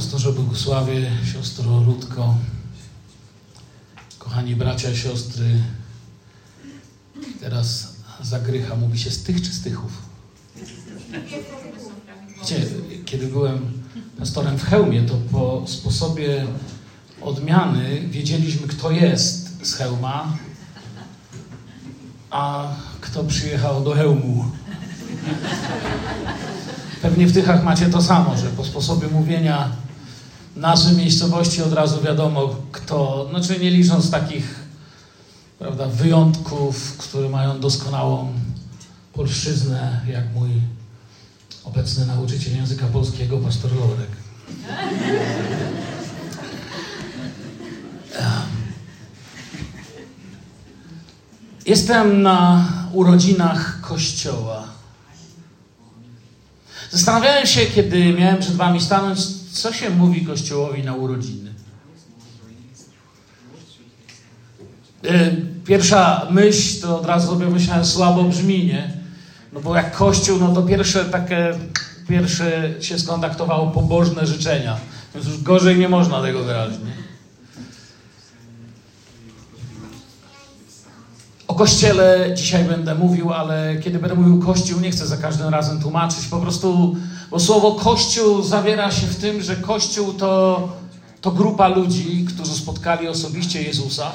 Pastorze Bogusławie, siostro Rudko, kochani bracia, siostry, teraz zagrycha, mówi się z tych czy z tychów? Kiedy byłem pastorem w Chełmie, to po sposobie odmiany wiedzieliśmy, kto jest z Chełma, a kto przyjechał do Chełmu. Pewnie w Tychach macie to samo, że po sposobie mówienia nazwy miejscowości od razu wiadomo, kto, znaczy nie licząc takich prawda, wyjątków, które mają doskonałą polszczyznę, jak mój obecny nauczyciel języka polskiego, pastor Lorek. Jestem na urodzinach kościoła. Zastanawiałem się, kiedy miałem przed wami stanąć, co się mówi kościołowi na urodziny. E, pierwsza myśl to od razu sobie myślałem, słabo brzmi, nie? No bo jak kościół, no to pierwsze takie, pierwsze się skontaktowało pobożne życzenia. Więc już gorzej nie można tego wyrazić, nie? O kościele dzisiaj będę mówił, ale kiedy będę mówił kościół, nie chcę za każdym razem tłumaczyć. Po prostu, bo słowo kościół zawiera się w tym, że kościół to, to grupa ludzi, którzy spotkali osobiście Jezusa.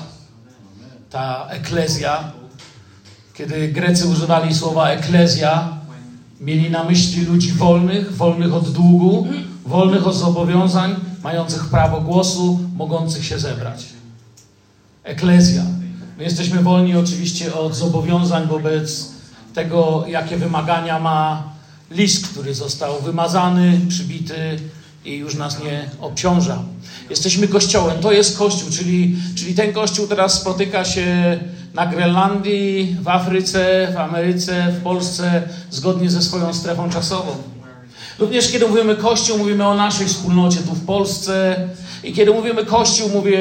Ta eklezja. Kiedy Grecy używali słowa eklezja, mieli na myśli ludzi wolnych, wolnych od długu, wolnych od zobowiązań, mających prawo głosu, mogących się zebrać. Eklezja. My jesteśmy wolni oczywiście od zobowiązań wobec tego, jakie wymagania ma list, który został wymazany, przybity i już nas nie obciąża. Jesteśmy kościołem, to jest kościół, czyli, czyli ten kościół teraz spotyka się na Grenlandii, w Afryce, w Ameryce, w Polsce, zgodnie ze swoją strefą czasową. Również kiedy mówimy Kościół, mówimy o naszej wspólnocie tu w Polsce. I kiedy mówimy Kościół, mówię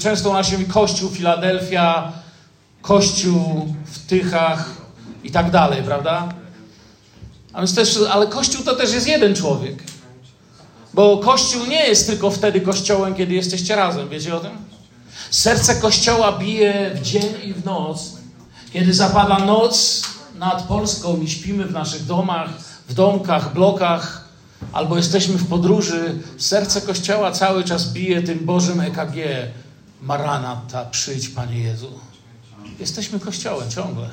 często o naszym Kościół Filadelfia, Kościół w Tychach i tak dalej, prawda? A więc też, ale Kościół to też jest jeden człowiek. Bo Kościół nie jest tylko wtedy Kościołem, kiedy jesteście razem. Wiecie o tym? Serce Kościoła bije w dzień i w noc. Kiedy zapada noc nad Polską i śpimy w naszych domach, w domkach, blokach, albo jesteśmy w podróży, serce Kościoła cały czas bije tym Bożym EKG. Maranata, przyjdź Panie Jezu. Jesteśmy Kościołem ciągle.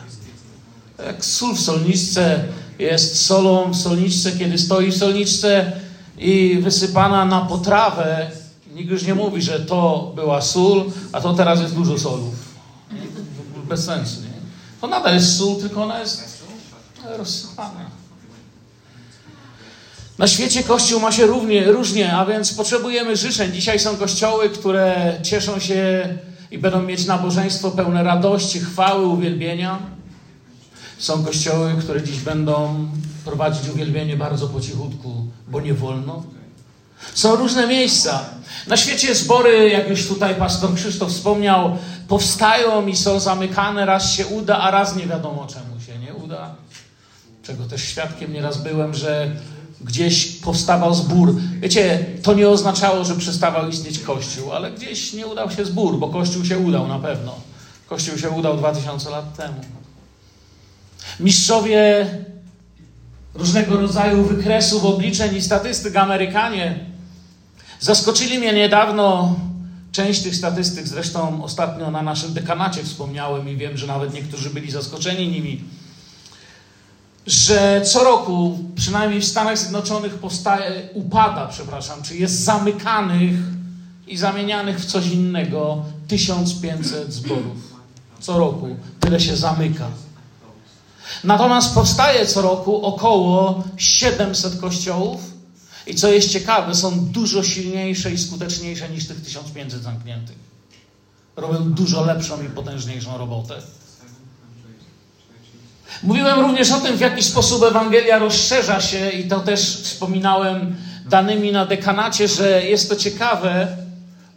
Jak sól w solniczce jest solą w solniczce, kiedy stoi w solniczce i wysypana na potrawę, nikt już nie mówi, że to była sól, a to teraz jest dużo solów. Bez sensu, nie? To nadal jest sól, tylko ona jest rozsypana. Na świecie Kościół ma się równie, różnie, a więc potrzebujemy życzeń. Dzisiaj są kościoły, które cieszą się i będą mieć nabożeństwo pełne radości, chwały, uwielbienia. Są kościoły, które dziś będą prowadzić uwielbienie bardzo po cichutku, bo nie wolno. Są różne miejsca. Na świecie zbory, jak już tutaj pastor Krzysztof wspomniał, powstają i są zamykane. Raz się uda, a raz nie wiadomo czemu się nie uda. Czego też świadkiem nieraz byłem, że gdzieś powstawał zbór. Wiecie, to nie oznaczało, że przestawał istnieć Kościół, ale gdzieś nie udał się zbór, bo Kościół się udał na pewno. Kościół się udał 2000 lat temu. Mistrzowie różnego rodzaju wykresów, obliczeń i statystyk Amerykanie zaskoczyli mnie niedawno. Część tych statystyk zresztą ostatnio na naszym dekanacie wspomniałem i wiem, że nawet niektórzy byli zaskoczeni nimi że co roku, przynajmniej w Stanach Zjednoczonych, powstaje, upada, przepraszam, czy jest zamykanych i zamienianych w coś innego 1500 zborów. Co roku tyle się zamyka. Natomiast powstaje co roku około 700 kościołów i co jest ciekawe, są dużo silniejsze i skuteczniejsze niż tych 1500 zamkniętych. Robią dużo lepszą i potężniejszą robotę. Mówiłem również o tym, w jaki sposób Ewangelia rozszerza się, i to też wspominałem danymi na dekanacie, że jest to ciekawe,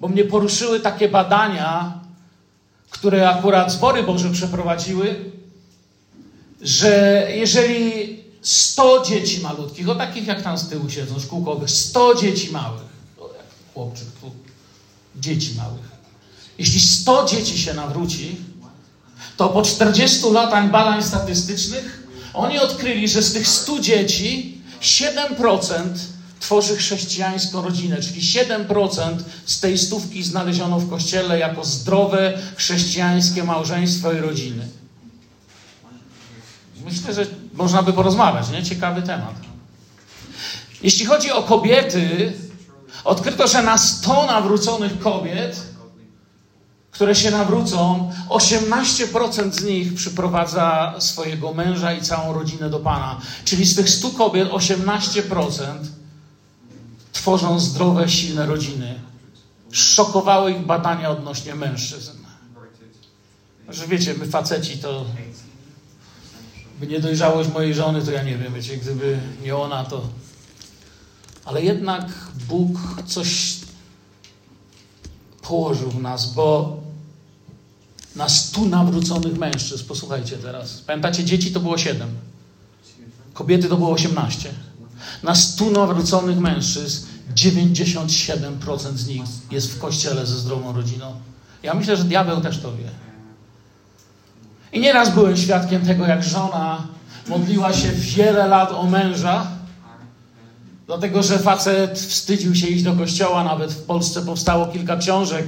bo mnie poruszyły takie badania, które akurat zbory Boże przeprowadziły, że jeżeli 100 dzieci malutkich, o takich jak tam z tyłu siedzą, szkółkowych, 100 dzieci małych, chłopczyk dzieci małych. Jeśli 100 dzieci się nawróci, to po 40 latach badań statystycznych oni odkryli, że z tych 100 dzieci 7% tworzy chrześcijańską rodzinę, czyli 7% z tej stówki znaleziono w kościele jako zdrowe chrześcijańskie małżeństwo i rodziny. Myślę, że można by porozmawiać, nie? Ciekawy temat. Jeśli chodzi o kobiety, odkryto, że na 100 nawróconych kobiet, które się nawrócą, 18% z nich przyprowadza swojego męża i całą rodzinę do Pana. Czyli z tych 100 kobiet 18% tworzą zdrowe, silne rodziny. Szokowały ich badania odnośnie mężczyzn. Że wiecie, my faceci to by niedojrzałość mojej żony, to ja nie wiem, wiecie, gdyby nie ona, to... Ale jednak Bóg coś położył w nas, bo na stu nawróconych mężczyzn, posłuchajcie teraz, pamiętacie, dzieci to było siedem, kobiety to było osiemnaście. Na stu nawróconych mężczyzn 97% z nich jest w kościele ze zdrową rodziną. Ja myślę, że diabeł też to wie. I nieraz byłem świadkiem tego, jak żona modliła się wiele lat o męża, dlatego że facet wstydził się iść do kościoła. Nawet w Polsce powstało kilka książek.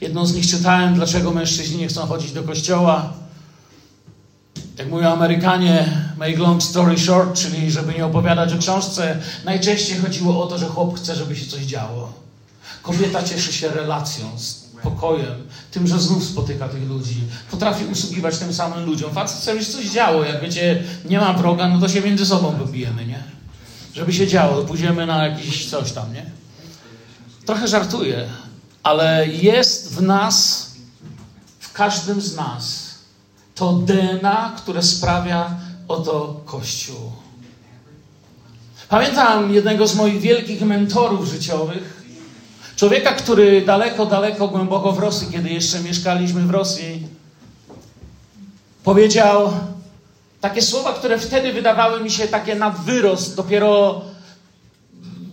Jedną z nich czytałem, dlaczego mężczyźni nie chcą chodzić do kościoła. Jak mówią Amerykanie, make long story short, czyli żeby nie opowiadać o książce, najczęściej chodziło o to, że chłop chce, żeby się coś działo. Kobieta cieszy się relacją, pokojem, tym, że znów spotyka tych ludzi, potrafi usługiwać tym samym ludziom. Facet chce, żeby się coś działo. Jak wiecie, nie ma wroga, no to się między sobą pobijemy, nie? Żeby się działo, pójdziemy na jakiś coś tam, nie? Trochę żartuję, ale jest w nas, w każdym z nas, to DNA, które sprawia oto Kościół. Pamiętam jednego z moich wielkich mentorów życiowych, człowieka, który daleko, daleko, głęboko w Rosji, kiedy jeszcze mieszkaliśmy w Rosji, powiedział takie słowa, które wtedy wydawały mi się takie nadwyrost, dopiero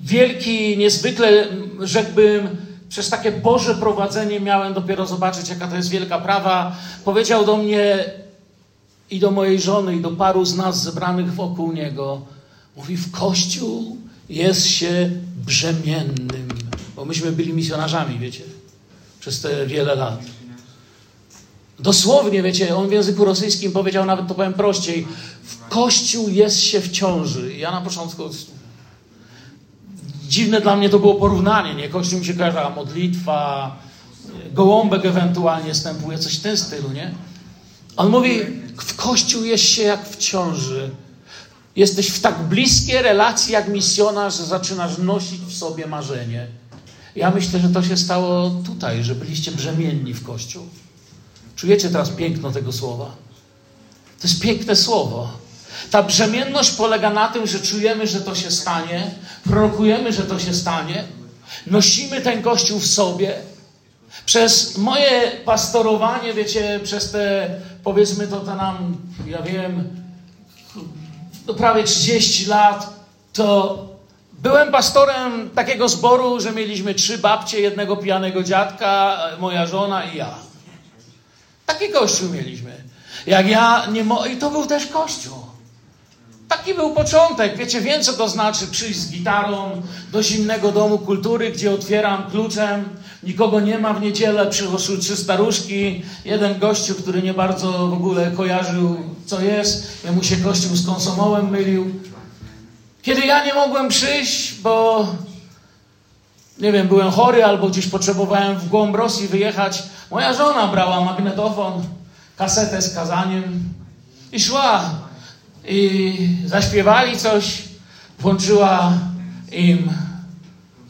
wielki, niezwykle, rzekłbym, przez takie Boże prowadzenie miałem dopiero zobaczyć, jaka to jest wielka prawa. Powiedział do mnie i do mojej żony, i do paru z nas zebranych wokół niego. Mówi, w Kościół jest się brzemiennym. Bo myśmy byli misjonarzami, wiecie, przez te wiele lat. Dosłownie, wiecie, on w języku rosyjskim powiedział, nawet to powiem prościej, w Kościół jest się w ciąży. Ja na początku Dziwne dla mnie to było porównanie, nie? Kościół mi się kojarzyła modlitwa, gołąbek ewentualnie stępuje, coś w tym stylu, nie? On mówi, w Kościół jest się jak w ciąży. Jesteś w tak bliskiej relacji jak misjonarz, że zaczynasz nosić w sobie marzenie. Ja myślę, że to się stało tutaj, że byliście brzemienni w Kościół. Czujecie teraz piękno tego słowa? To jest piękne słowo. Ta brzemienność polega na tym, że czujemy, że to się stanie, prorokujemy, że to się stanie, nosimy ten Kościół w sobie. Przez moje pastorowanie, wiecie, przez te, powiedzmy to, to nam, ja wiem, do prawie 30 lat, to byłem pastorem takiego zboru, że mieliśmy trzy babcie, jednego pijanego dziadka, moja żona i ja. Taki kościół mieliśmy. Jak ja nie mo- I to był też kościół. Taki był początek. Wiecie, wiem, co to znaczy przyjść z gitarą do zimnego domu kultury, gdzie otwieram kluczem, nikogo nie ma w niedzielę, przychodzą trzy staruszki, jeden gościu, który nie bardzo w ogóle kojarzył, co jest, jemu się kościół z konsomołem mylił. Kiedy ja nie mogłem przyjść, bo nie wiem, byłem chory albo gdzieś potrzebowałem w głąb Rosji wyjechać, moja żona brała magnetofon, kasetę z kazaniem i szła i zaśpiewali coś, włączyła im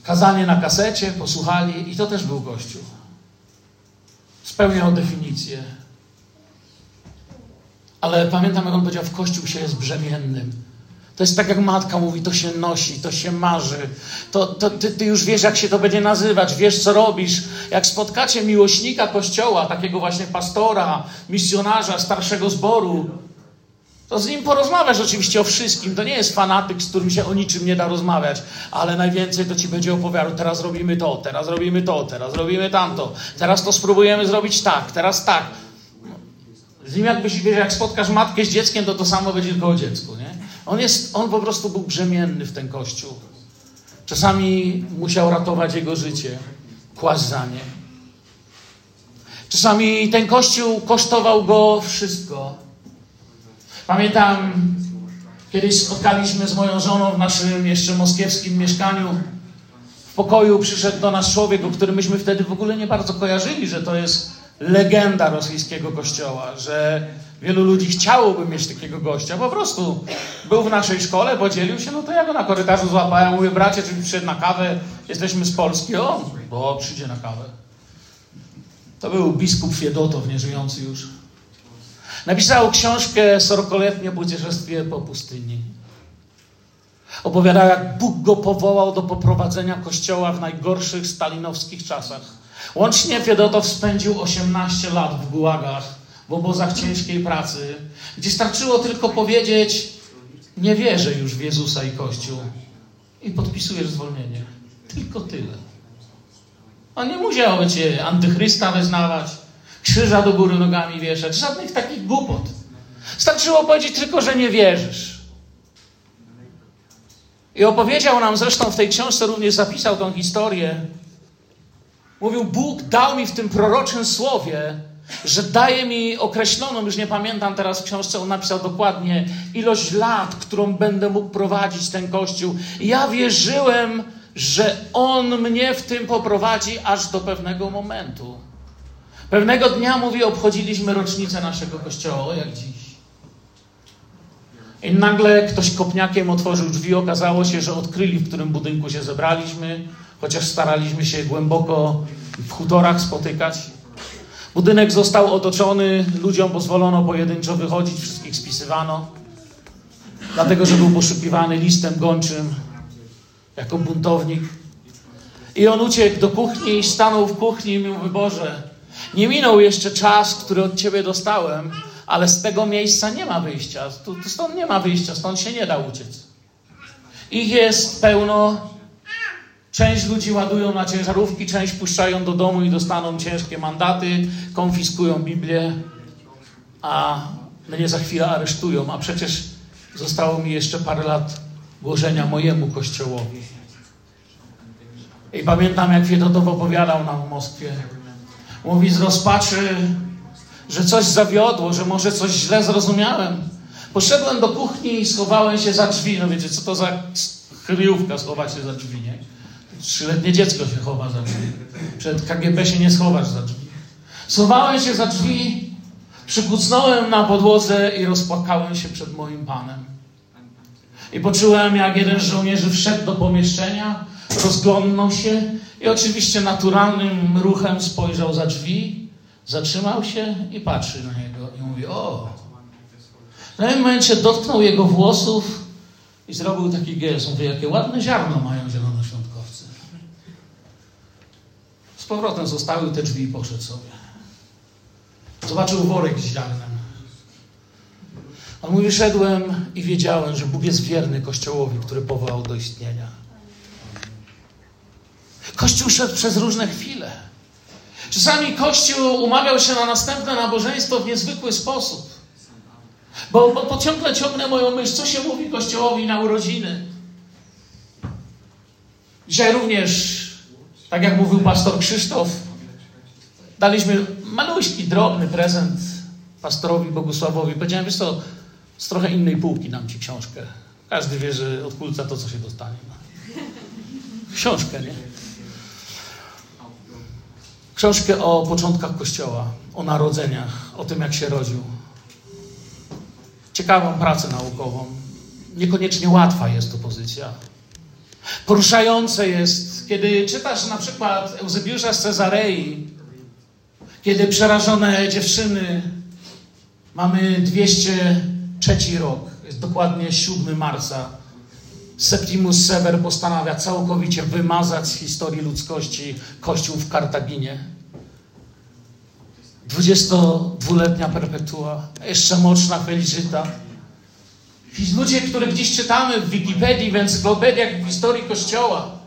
kazanie na kasecie, posłuchali i to też był Kościół. Spełniał definicję. Ale pamiętam, jak on powiedział, w Kościół się jest brzemiennym. To jest tak, jak matka mówi, to się nosi, to się marzy. To, to ty, ty, już wiesz, jak się to będzie nazywać, wiesz, co robisz. Jak spotkacie miłośnika Kościoła, takiego właśnie pastora, misjonarza, starszego zboru, To z nim porozmawiasz oczywiście o wszystkim. To nie jest fanatyk, z którym się o niczym nie da rozmawiać, ale najwięcej to ci będzie opowiadał, teraz robimy to, teraz robimy to, teraz robimy tamto, teraz to spróbujemy zrobić tak, teraz tak. Z nim jakbyś, wiesz, jak spotkasz matkę z dzieckiem, to to samo będzie tylko o dziecku, nie? On, jest, on po prostu był brzemienny w ten kościół. Czasami musiał ratować jego życie, kłaść za nie. Czasami ten kościół kosztował go wszystko. Pamiętam, kiedyś spotkaliśmy z moją żoną w naszym jeszcze moskiewskim mieszkaniu. W pokoju przyszedł do nas człowiek, o którym myśmy wtedy w ogóle nie bardzo kojarzyli, że to jest legenda rosyjskiego kościoła, że wielu ludzi chciałoby mieć takiego gościa. Po prostu był w naszej szkole, podzielił się, no to ja go na korytarzu złapałem. Mówię, bracie, czy przyszedł na kawę? Jesteśmy z Polski. O, bo przyjdzie na kawę. To był biskup Fiedotow, nieżyjący już. Napisał książkę Sorokoletnie Płodzieżestwie po pustyni. Opowiadał, jak Bóg go powołał do poprowadzenia kościoła w najgorszych stalinowskich czasach. Łącznie Fiedotow spędził 18 lat w gułagach, w obozach ciężkiej pracy, gdzie starczyło tylko powiedzieć: Nie wierzę już w Jezusa i Kościół. I podpisujesz zwolnienie. Tylko tyle. On nie musiał być antychrysta wyznawać, krzyża do góry nogami wieszać, żadnych takich głupot. Starczyło powiedzieć tylko, że nie wierzysz. I opowiedział nam zresztą w tej książce, również zapisał tą historię. Mówił, Bóg dał mi w tym proroczym słowie, że daje mi określoną, już nie pamiętam teraz w książce, on napisał dokładnie, ilość lat, którą będę mógł prowadzić ten kościół. I ja wierzyłem, że On mnie w tym poprowadzi aż do pewnego momentu. Pewnego dnia, mówi, obchodziliśmy rocznicę naszego kościoła, jak dziś. I nagle ktoś kopniakiem otworzył drzwi, okazało się, że odkryli, w którym budynku się zebraliśmy, chociaż staraliśmy się głęboko w hutorach spotykać. Budynek został otoczony, ludziom pozwolono pojedynczo wychodzić, wszystkich spisywano, dlatego że był poszukiwany listem gończym jako buntownik. I on uciekł do kuchni i stanął w kuchni i mówi, Boże, nie minął jeszcze czas, który od Ciebie dostałem, ale z tego miejsca nie ma wyjścia. Stąd nie ma wyjścia, stąd się nie da uciec. Ich jest pełno. Część ludzi ładują na ciężarówki, część puszczają do domu i dostaną ciężkie mandaty, konfiskują Biblię, a mnie za chwilę aresztują. A przecież zostało mi jeszcze parę lat głoszenia mojemu kościołowi. I pamiętam, jak Fiedotow opowiadał nam w Moskwie. Mówi z rozpaczy, że coś zawiodło, że może coś źle zrozumiałem. Poszedłem do kuchni i schowałem się za drzwi. No wiecie, co to za kryjówka schować się za drzwi, nie? Trzyletnie dziecko się chowa za drzwi. Przed KGB się nie schowasz za drzwi. Schowałem się za drzwi, przykucnąłem na podłodze i rozpłakałem się przed moim Panem. I poczułem, jak jeden z żołnierzy wszedł do pomieszczenia, rozglądnął się i oczywiście naturalnym ruchem spojrzał za drzwi, zatrzymał się i patrzy na niego i mówi: O! W pewnym momencie dotknął jego włosów i zrobił taki gest. Mówi: Jakie ładne ziarno mają zielonoświątkowcy. Z powrotem zostawił te drzwi i poszedł sobie. Zobaczył worek z ziarnem. On mówi, szedłem i wiedziałem, że Bóg jest wierny Kościołowi, który powołał do istnienia. Kościół szedł przez różne chwile. Czasami Kościół umawiał się na następne nabożeństwo w niezwykły sposób. Bo, bo, bo ciągle ciągnę moją myśl, co się mówi Kościołowi na urodziny. Dzisiaj również, tak jak mówił pastor Krzysztof, daliśmy maluśki, drobny prezent pastorowi Bogusławowi. Powiedziałem, wiesz co, z trochę innej półki dam ci książkę. Każdy wie, że od kulca to, co się dostanie. No. Książkę, nie? Książkę o początkach Kościoła, o narodzeniach, o tym, jak się rodził. Ciekawą pracę naukową. Niekoniecznie łatwa jest to pozycja. Poruszające jest, kiedy czytasz na przykład Eusebiusza z Cezarei, kiedy przerażone dziewczyny, mamy 203 rok, jest dokładnie 7 marca, Septimus Sever postanawia całkowicie wymazać z historii ludzkości kościół w Kartaginie. 22-letnia perpetua, jeszcze mocna Felicita, Ludzie, których gdzieś czytamy w Wikipedii, w encyklopediach, w historii Kościoła.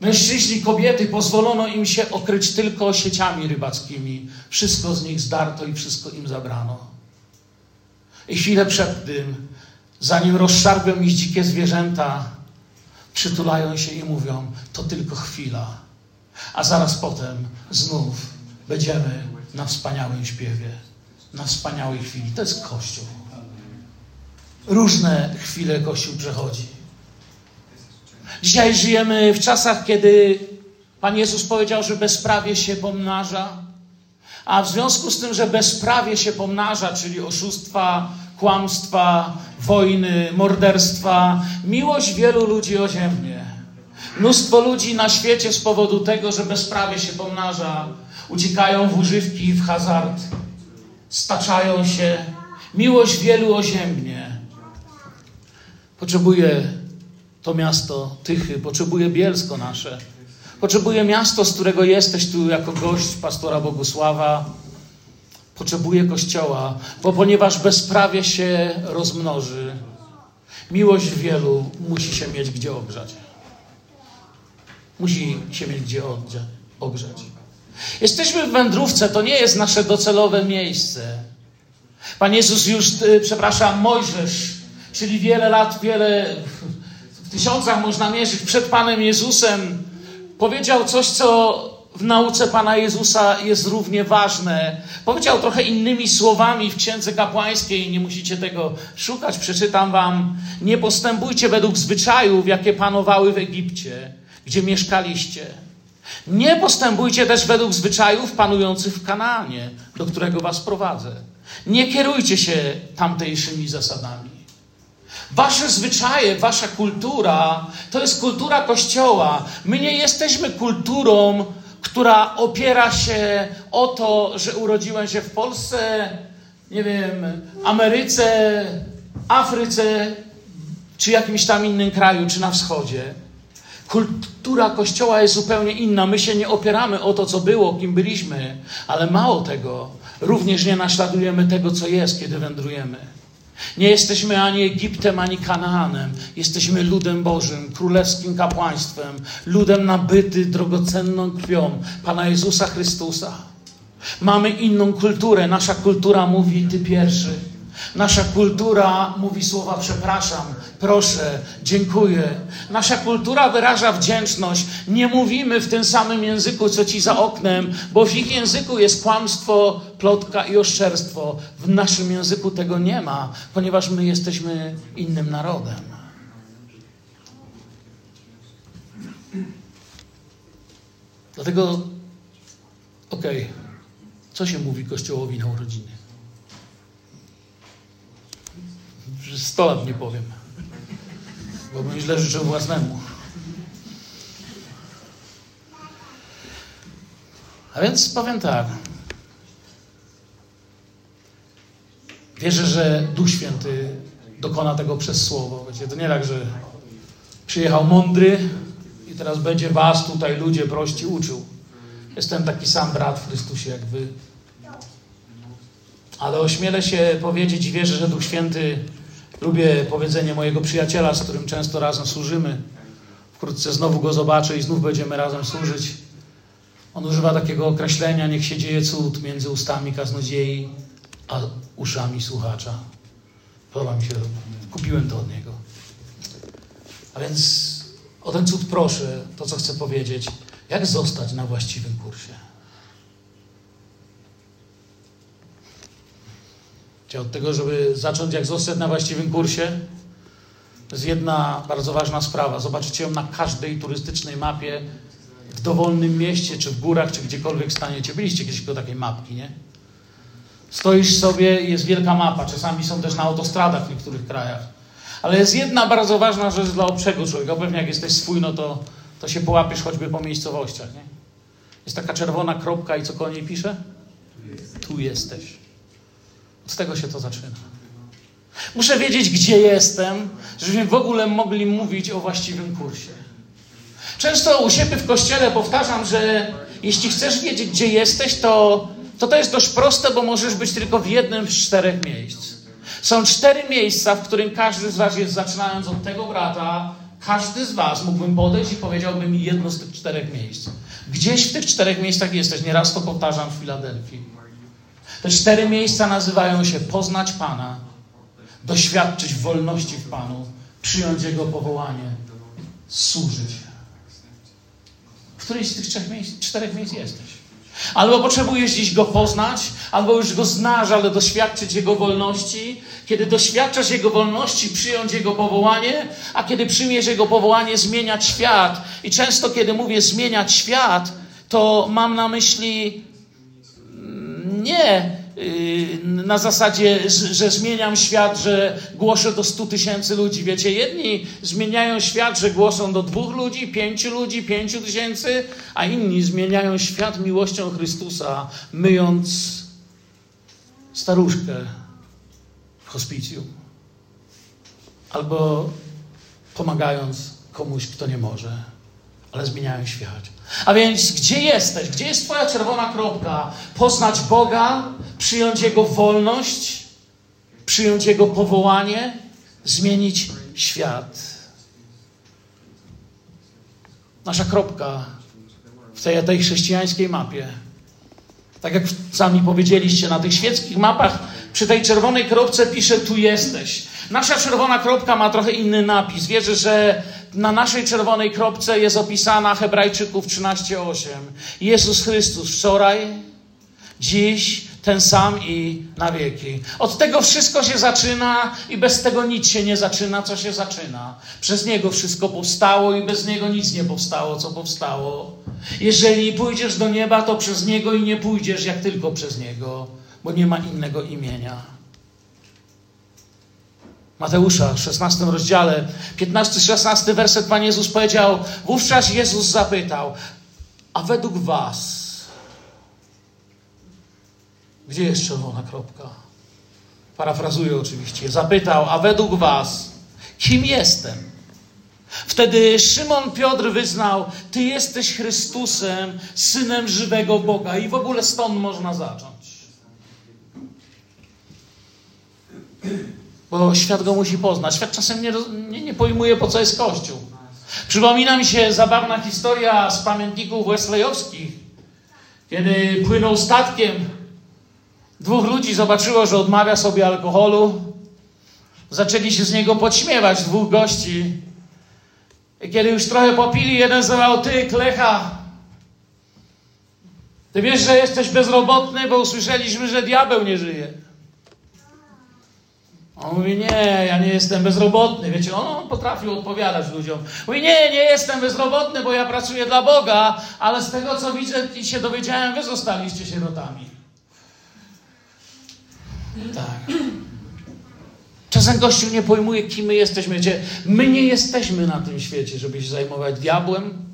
Mężczyźni, kobiety, pozwolono im się okryć tylko sieciami rybackimi. Wszystko z nich zdarto i wszystko im zabrano. I chwilę przed tym, zanim rozszarpią ich dzikie zwierzęta, przytulają się i mówią: To tylko chwila. A zaraz potem znów będziemy na wspaniałym śpiewie, na wspaniałej chwili. To jest Kościół. Różne chwile Kościół przechodzi. Dzisiaj żyjemy w czasach, kiedy Pan Jezus powiedział, że bezprawie się pomnaża. A w związku z tym, że bezprawie się pomnaża, czyli oszustwa, kłamstwa, wojny, morderstwa, miłość wielu ludzi oziębnie. Mnóstwo ludzi na świecie z powodu tego, że bezprawie się pomnaża, uciekają w używki, w hazard, staczają się. Miłość wielu oziębnie. Potrzebuje to miasto Tychy, potrzebuje Bielsko nasze. Potrzebuje miasto, z którego jesteś tu jako gość pastora Bogusława. Potrzebuje kościoła, bo ponieważ bezprawie się rozmnoży, miłość wielu musi się mieć gdzie ogrzać. Musi się mieć gdzie ogrzać. Jesteśmy w wędrówce, to nie jest nasze docelowe miejsce. Pan Jezus już, y, przepraszam, Mojżesz, czyli wiele lat, wiele w tysiącach można mierzyć przed Panem Jezusem, powiedział coś, co w nauce Pana Jezusa jest równie ważne. Powiedział trochę innymi słowami w Księdze Kapłańskiej, nie musicie tego szukać, przeczytam Wam. Nie postępujcie według zwyczajów, jakie panowały w Egipcie, gdzie mieszkaliście. Nie postępujcie też według zwyczajów panujących w Kanaanie, do którego Was prowadzę. Nie kierujcie się tamtejszymi zasadami. Wasze zwyczaje, wasza kultura to jest kultura Kościoła. My nie jesteśmy kulturą, która opiera się o to, że urodziłem się w Polsce, nie wiem, Ameryce, Afryce, czy jakimś tam innym kraju, czy na wschodzie. Kultura Kościoła jest zupełnie inna. My się nie opieramy o to, co było, kim byliśmy, ale mało tego, również nie naśladujemy tego, co jest, kiedy wędrujemy. Nie jesteśmy ani Egiptem, ani Kanaanem. Jesteśmy ludem Bożym, królewskim kapłaństwem, ludem nabyty drogocenną krwią Pana Jezusa Chrystusa. Mamy inną kulturę. Nasza kultura mówi Ty pierwszy. Nasza kultura mówi słowa przepraszam, proszę, dziękuję. Nasza kultura wyraża wdzięczność. Nie mówimy w tym samym języku, co ci za oknem, bo w ich języku jest kłamstwo, plotka i oszczerstwo. W naszym języku tego nie ma, ponieważ my jesteśmy innym narodem. Dlatego, okej, okay, co się mówi Kościołowi na urodziny? Przez 100 lat nie powiem. Bo bym źle życzył własnemu. A więc powiem tak. Wierzę, że Duch Święty dokona tego przez Słowo. Wiecie, to nie tak, że przyjechał mądry i teraz będzie was tutaj ludzie prości uczył. Jestem taki sam brat w Chrystusie jak wy. Ale ośmielę się powiedzieć i wierzę, że Duch Święty Lubię powiedzenie mojego przyjaciela, z którym często razem służymy. Wkrótce znowu go zobaczę i znów będziemy razem służyć. On używa takiego określenia, niech się dzieje cud między ustami kaznodziei a uszami słuchacza. Podoba mi się, kupiłem to od niego. A więc o ten cud proszę, to co chcę powiedzieć. Jak zostać na właściwym kursie? Czy od tego, żeby zacząć jak zostać na właściwym kursie? To jest jedna bardzo ważna sprawa. Zobaczycie ją na każdej turystycznej mapie w dowolnym mieście, czy w górach, czy gdziekolwiek staniecie. Byliście kiedyś do takiej mapki, nie? Stoisz sobie jest wielka mapa. Czasami są też na autostradach w niektórych krajach. Ale jest jedna bardzo ważna rzecz dla obcego człowieka. Pewnie jak jesteś swój, no to, to się połapiesz choćby po miejscowościach, nie? Jest taka czerwona kropka i co koło niej pisze? Tu jesteś. Od tego się to zaczyna. Muszę wiedzieć, gdzie jestem, żebyśmy w ogóle mogli mówić o właściwym kursie. Często u siebie w kościele powtarzam, że jeśli chcesz wiedzieć, gdzie jesteś, to to, to jest dość proste, bo możesz być tylko w jednym z czterech miejsc. Są cztery miejsca, w którym każdy z Was jest, zaczynając od tego brata, każdy z Was mógłbym podejść i powiedziałbym jedno z tych czterech miejsc. Gdzieś w tych czterech miejscach jesteś, nieraz to powtarzam w Filadelfii. Te cztery miejsca nazywają się poznać Pana, doświadczyć wolności w Panu, przyjąć Jego powołanie, służyć. W którejś z tych trzech miejsc, czterech miejsc jesteś? Albo potrzebujesz dziś Go poznać, albo już Go znasz, ale doświadczyć Jego wolności. Kiedy doświadczasz Jego wolności, przyjąć Jego powołanie, a kiedy przyjmiesz Jego powołanie, zmieniać świat. I często, kiedy mówię zmieniać świat, to mam na myśli nie y, na zasadzie, że zmieniam świat, że głoszę do stu tysięcy ludzi. Wiecie, jedni zmieniają świat, że głoszą do dwóch ludzi, pięciu ludzi, pięciu tysięcy, a inni zmieniają świat miłością Chrystusa, myjąc staruszkę w hospicjum albo pomagając komuś, kto nie może, ale zmieniają świat. A więc gdzie jesteś? Gdzie jest Twoja czerwona kropka? Poznać Boga, przyjąć Jego wolność, przyjąć Jego powołanie, zmienić świat. Nasza kropka w tej, tej chrześcijańskiej mapie, tak jak sami powiedzieliście, na tych świeckich mapach, przy tej czerwonej kropce pisze tu jesteś. Nasza czerwona kropka ma trochę inny napis. Wierzę, że na naszej czerwonej kropce jest opisana Hebrajczyków 13:8. Jezus Chrystus wczoraj, dziś, ten sam i na wieki. Od tego wszystko się zaczyna i bez tego nic się nie zaczyna, co się zaczyna. Przez Niego wszystko powstało i bez Niego nic nie powstało, co powstało. Jeżeli pójdziesz do nieba, to przez Niego i nie pójdziesz, jak tylko przez Niego, bo nie ma innego imienia. Mateusza w 16 rozdziale, 15-16 werset Pan Jezus powiedział, wówczas Jezus zapytał, a według was, gdzie jest czerwona kropka? Parafrazuję oczywiście. Zapytał, a według was, kim jestem? Wtedy Szymon Piotr wyznał, Ty jesteś Chrystusem, synem żywego Boga. I w ogóle stąd można zacząć. Bo świat go musi poznać. Świat czasem nie, nie, nie pojmuje, po co jest Kościół. Przypomina mi się zabawna historia z pamiętników wesleyowskich, kiedy płynął statkiem. Dwóch ludzi zobaczyło, że odmawia sobie alkoholu. Zaczęli się z niego podśmiewać, dwóch gości. I kiedy już trochę popili, jeden zawał, ty, klecha, ty wiesz, że jesteś bezrobotny, bo usłyszeliśmy, że diabeł nie żyje. On mówi, nie, ja nie jestem bezrobotny. Wiecie, on potrafił odpowiadać ludziom. Mówi, nie, nie jestem bezrobotny, bo ja pracuję dla Boga, ale z tego, co widzę i się dowiedziałem, wy zostaliście sierotami. Tak. Czasem Kościół nie pojmuje, kim my jesteśmy. Wiecie, my nie jesteśmy na tym świecie, żeby się zajmować diabłem.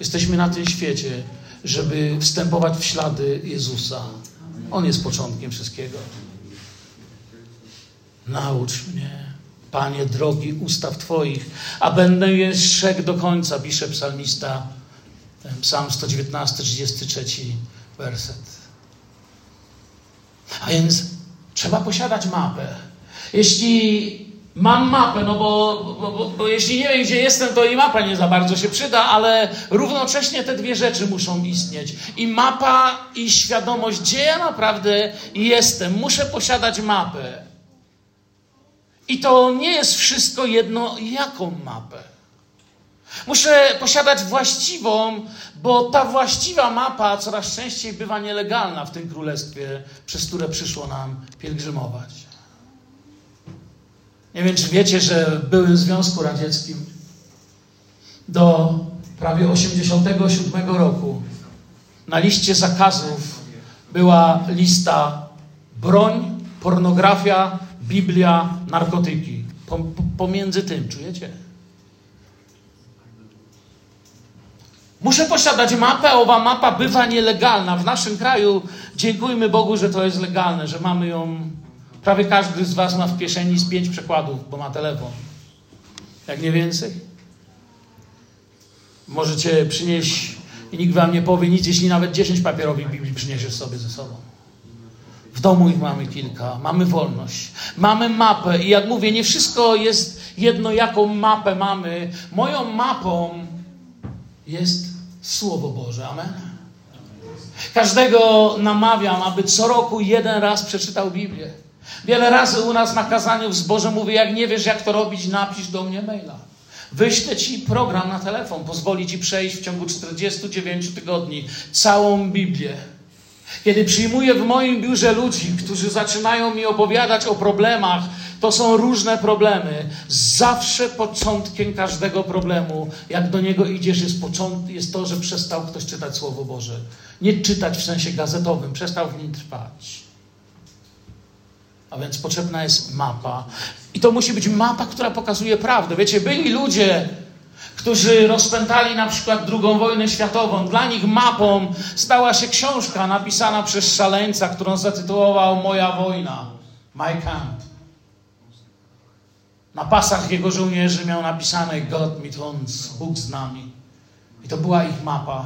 Jesteśmy na tym świecie, żeby wstępować w ślady Jezusa. On jest początkiem wszystkiego. Naucz mnie, Panie, drogi ustaw Twoich, a będę je do końca, pisze psalmista, psalm 119, 33 werset. A więc trzeba posiadać mapę. Jeśli mam mapę, no bo, bo, bo, bo, jeśli nie wiem, gdzie jestem, to i mapa nie za bardzo się przyda, ale równocześnie te dwie rzeczy muszą istnieć. I mapa, i świadomość, gdzie ja naprawdę jestem. Muszę posiadać mapę. I to nie jest wszystko jedno, jaką mapę. Muszę posiadać właściwą, bo ta właściwa mapa coraz częściej bywa nielegalna w tym królestwie, przez które przyszło nam pielgrzymować. Nie wiem, czy wiecie, że w byłym Związku Radzieckim do prawie 87 roku na liście zakazów była lista broń, pornografia, Biblia, narkotyki. Pomiędzy tym, czujecie? Muszę posiadać mapę, owa mapa bywa nielegalna. W naszym kraju dziękujmy Bogu, że to jest legalne, że mamy ją. Prawie każdy z Was ma w kieszeni z pięć przekładów, bo ma telefon. Jak nie więcej. Możecie przynieść i nikt Wam nie powie nic, jeśli nawet dziesięć papierowych Biblii przyniesiesz sobie ze sobą. W domu ich mamy kilka, mamy wolność, mamy mapę i jak mówię, nie wszystko jest jedno, jaką mapę mamy. Moją mapą jest Słowo Boże. Amen. Każdego namawiam, aby co roku jeden raz przeczytał Biblię. Wiele razy u nas na kazaniu w zborze mówię, jak nie wiesz, jak to robić, napisz do mnie maila. Wyślę ci program na telefon, pozwoli ci przejść w ciągu 49 tygodni całą Biblię. Kiedy przyjmuję w moim biurze ludzi, którzy zaczynają mi opowiadać o problemach, to są różne problemy. Zawsze początkiem każdego problemu, jak do niego idziesz, jest, począt, jest to, że przestał ktoś czytać Słowo Boże. Nie czytać w sensie gazetowym, przestał w nim trwać. A więc potrzebna jest mapa. I to musi być mapa, która pokazuje prawdę. Wiecie, byli ludzie, którzy rozpętali na przykład II wojnę światową. Dla nich mapą stała się książka napisana przez szaleńca, którą zatytułował Moja wojna. My Camp. Na pasach jego żołnierzy miał napisane God mit uns, Bóg z nami. I to była ich mapa.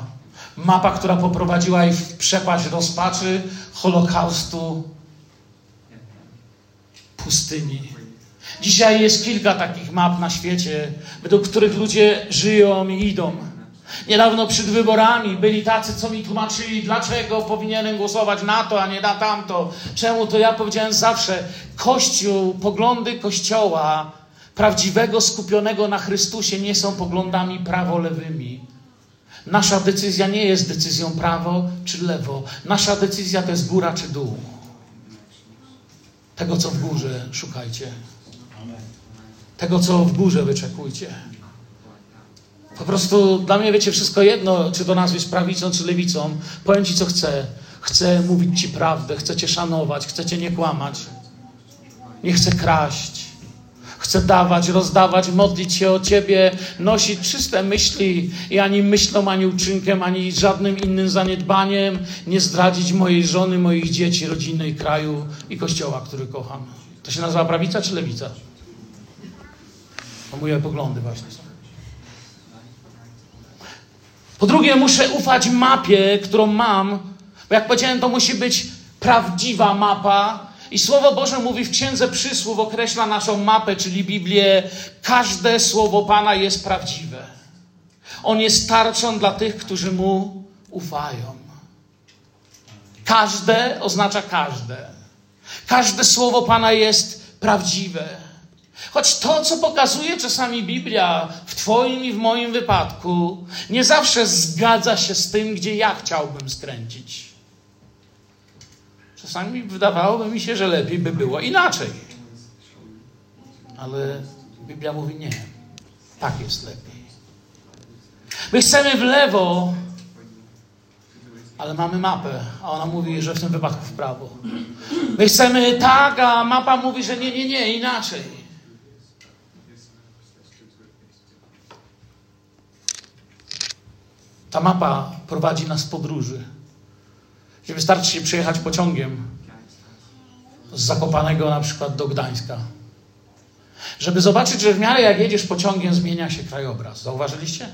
Mapa, która poprowadziła ich w przepaść rozpaczy, Holokaustu, pustyni. Dzisiaj jest kilka takich map na świecie, według których ludzie żyją i idą. Niedawno przed wyborami byli tacy, co mi tłumaczyli, dlaczego powinienem głosować na to, a nie na tamto. Czemu to ja powiedziałem zawsze, Kościół, poglądy Kościoła prawdziwego, skupionego na Chrystusie nie są poglądami prawo-lewymi. Nasza decyzja nie jest decyzją prawo czy lewo. Nasza decyzja to jest góra czy dół. Tego, co w górze, szukajcie. Tego, co w górze, wyczekujcie. Po prostu dla mnie, wiecie, wszystko jedno, czy to nazwiesz prawicą, czy lewicą. Powiem Ci, co chcę. Chcę mówić Ci prawdę, chcę Cię szanować, chcę Cię nie kłamać. Nie chcę kraść. Chcę dawać, rozdawać, modlić się o Ciebie, nosić czyste myśli i ani myślą, ani uczynkiem, ani żadnym innym zaniedbaniem nie zdradzić mojej żony, moich dzieci, rodziny kraju i kościoła, który kocham. To się nazywa prawica czy lewica? To moje poglądy właśnie są. Po drugie, muszę ufać mapie, którą mam, bo jak powiedziałem, to musi być prawdziwa mapa, i Słowo Boże mówi w Księdze Przysłów, określa naszą mapę, czyli Biblię. Każde słowo Pana jest prawdziwe. On jest tarczą dla tych, którzy Mu ufają. Każde oznacza każde. Każde słowo Pana jest prawdziwe. Choć to, co pokazuje czasami Biblia w Twoim i w moim wypadku, nie zawsze zgadza się z tym, gdzie ja chciałbym skręcić. Czasami wydawałoby mi się, że lepiej by było inaczej. Ale Biblia mówi nie. Tak jest lepiej. My chcemy w lewo, ale mamy mapę, a ona mówi, że w tym wypadku w prawo. My chcemy tak, a mapa mówi, że nie, nie, nie, inaczej. Ta mapa prowadzi nas podróży że wystarczy się przyjechać pociągiem z Zakopanego na przykład do Gdańska. Żeby zobaczyć, że w miarę jak jedziesz pociągiem, zmienia się krajobraz. Zauważyliście?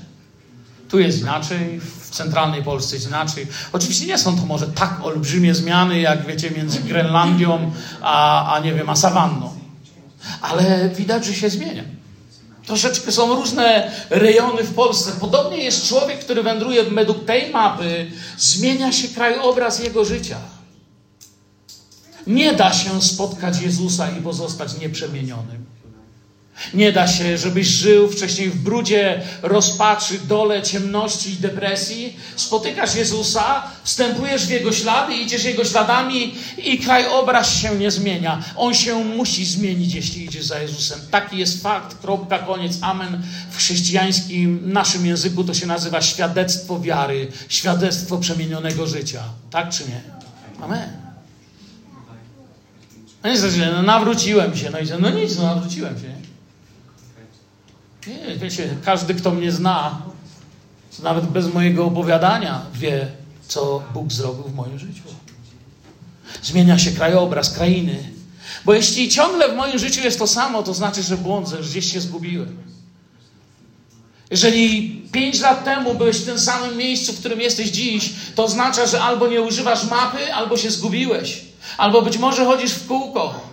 Tu jest inaczej, w centralnej Polsce jest inaczej. Oczywiście nie są to może tak olbrzymie zmiany, jak wiecie, między Grenlandią a, a nie wiem, a sawanną. Ale widać, że się zmienia. Troszeczkę są różne rejony w Polsce. Podobnie jest człowiek, który wędruje według tej mapy, zmienia się krajobraz jego życia. Nie da się spotkać Jezusa i pozostać nieprzemienionym. Nie da się, żebyś żył wcześniej w brudzie, rozpaczy, dole, ciemności i depresji. Spotykasz Jezusa, wstępujesz w Jego ślady, idziesz Jego śladami i krajobraz się nie zmienia. On się musi zmienić, jeśli idziesz za Jezusem. Taki jest fakt, kropka, koniec, amen. W chrześcijańskim, naszym języku to się nazywa świadectwo wiary, świadectwo przemienionego życia. Tak czy nie? Amen. No nic, no nawróciłem się. No i no nic, no nawróciłem się. Nie, wiecie, każdy, kto mnie zna, nawet bez mojego opowiadania, wie, co Bóg zrobił w moim życiu. Zmienia się krajobraz, krainy. Bo jeśli ciągle w moim życiu jest to samo, to znaczy, że błądzę, że gdzieś się zgubiłem. Jeżeli pięć lat temu byłeś w tym samym miejscu, w którym jesteś dziś, to oznacza, że albo nie używasz mapy, albo się zgubiłeś. Albo być może chodzisz w kółko.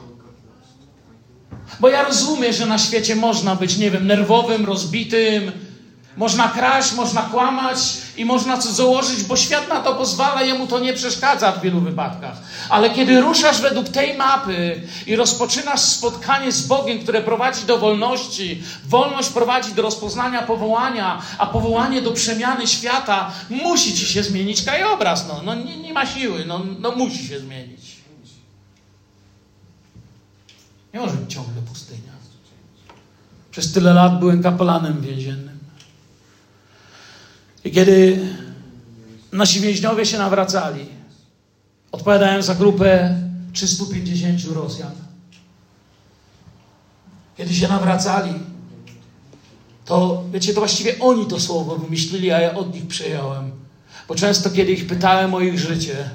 Bo ja rozumiem, że na świecie można być, nie wiem, nerwowym, rozbitym, można kraść, można kłamać i można co założyć, bo świat na to pozwala, jemu to nie przeszkadza w wielu wypadkach. Ale kiedy ruszasz według tej mapy i rozpoczynasz spotkanie z Bogiem, które prowadzi do wolności, wolność prowadzi do rozpoznania powołania, a powołanie do przemiany świata, musi ci się zmienić krajobraz. No, no nie, nie ma siły, no, no musi się zmienić. Nie może być ciągle pustynia. Przez tyle lat byłem kapelanem więziennym. I kiedy nasi więźniowie się nawracali, odpowiadałem za grupę 350 Rosjan. Kiedy się nawracali, to wiecie, to właściwie oni to słowo wymyślili, a ja od nich przejąłem. Bo często, kiedy ich pytałem o ich życie,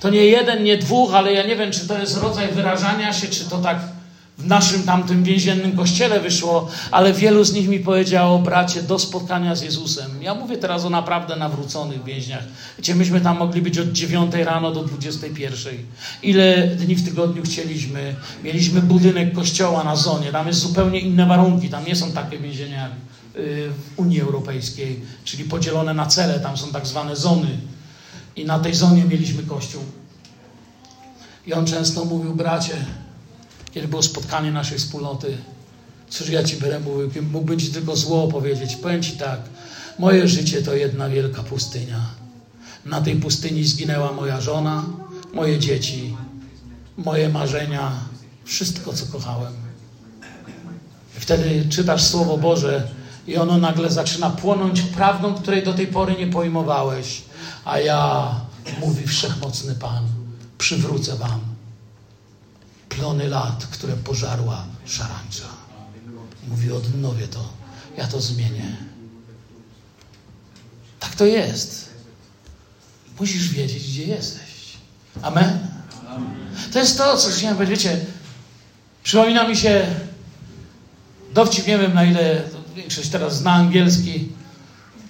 to nie jeden, nie dwóch, ale ja nie wiem, czy to jest rodzaj wyrażania się, czy to tak w naszym tamtym więziennym kościele wyszło, ale wielu z nich mi powiedziało, bracie, do spotkania z Jezusem. Ja mówię teraz o naprawdę nawróconych więźniach. Wiecie, myśmy tam mogli być od 9 rano do 21. Ile dni w tygodniu chcieliśmy. Mieliśmy budynek kościoła na zonie. Tam jest zupełnie inne warunki. Tam nie są takie więzienia y, w Unii Europejskiej, czyli podzielone na cele. Tam są tak zwane zony. I na tej zonie mieliśmy kościół. I on często mówił, bracie, kiedy było spotkanie naszej wspólnoty, cóż ja Ci będę mówił, mógłbym Ci tylko zło powiedzieć. Powiem Ci tak, moje życie to jedna wielka pustynia. Na tej pustyni zginęła moja żona, moje dzieci, moje marzenia, wszystko, co kochałem. Wtedy czytasz Słowo Boże i ono nagle zaczyna płonąć prawdą, której do tej pory nie pojmowałeś. A ja, mówi Wszechmocny Pan, przywrócę Wam plony lat, które pożarła szarańcza. Mówi, odnowię to, ja to zmienię. Tak to jest. Musisz wiedzieć, gdzie jesteś. Amen? To jest to, co chciałem powiedzieć. Wiecie, przypomina mi się dowcip, nie wiem na ile większość teraz zna angielski.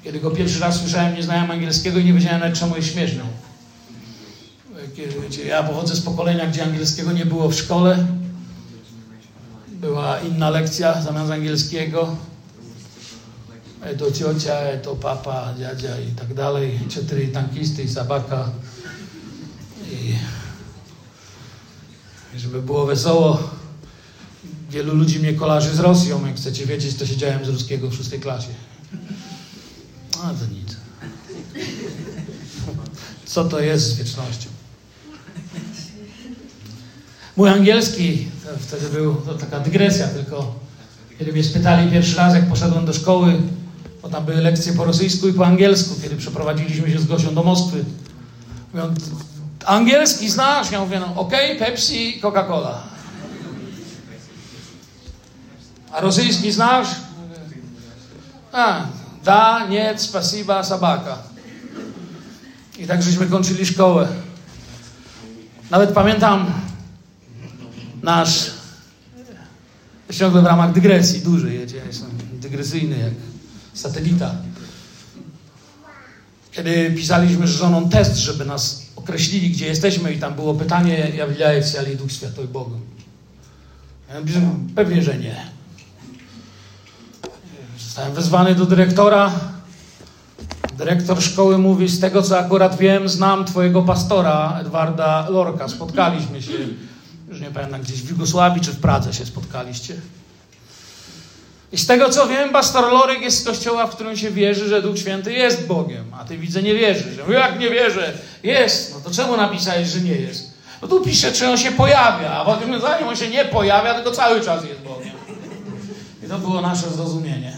Kiedy go pierwszy raz słyszałem, nie znałem angielskiego i nie wiedziałem nawet czemu jest śmieszny. Wiecie, ja pochodzę z pokolenia, gdzie angielskiego nie było w szkole. Była inna lekcja zamiast angielskiego. To ciocia, to papa, dziadzia i tak dalej. Cztery tankisty i sabaka. I żeby było wesoło, wielu ludzi mnie kolarzy z Rosją. Jak chcecie wiedzieć, to siedziałem z ruskiego w szóstej klasie. A to nic. Co to jest z wiecznością? Mój angielski, wtedy był, to taka dygresja tylko, kiedy mnie spytali pierwszy raz, jak poszedłem do szkoły, bo tam były lekcje po rosyjsku i po angielsku, kiedy przeprowadziliśmy się z Gosią do Moskwy. Mówią, angielski znasz? Ja mówię, no okej, okay, Pepsi, Coca-Cola. A rosyjski znasz? A, da, nie, spasiba, sabaka. I tak żeśmy kończyli szkołę. Nawet pamiętam, nasz ciągle w ramach dygresji duży jedzie, ja jestem dygresyjny jak satelita. Kiedy pisaliśmy z żoną test, żeby nas określili, gdzie jesteśmy i tam było pytanie, является ли Duch Święty Bogiem? Ja mówię, pewnie, że nie. Zostałem wezwany do dyrektora. Dyrektor szkoły mówi, z tego co akurat wiem, znam twojego pastora, Edwarda Lorka. Spotkaliśmy się już nie pamiętam, gdzieś w Jugosławii czy w Pradze się spotkaliście. I z tego co wiem, pastor Lorek jest z kościoła, w którym się wierzy, że Duch Święty jest Bogiem, a ty widzę nie wierzysz. Ja jak nie wierzę? Jest. No to czemu napisałeś, że nie jest? No tu pisze, czy on się pojawia, a potem zanim on się nie pojawia, tylko cały czas jest Bogiem. I to było nasze zrozumienie.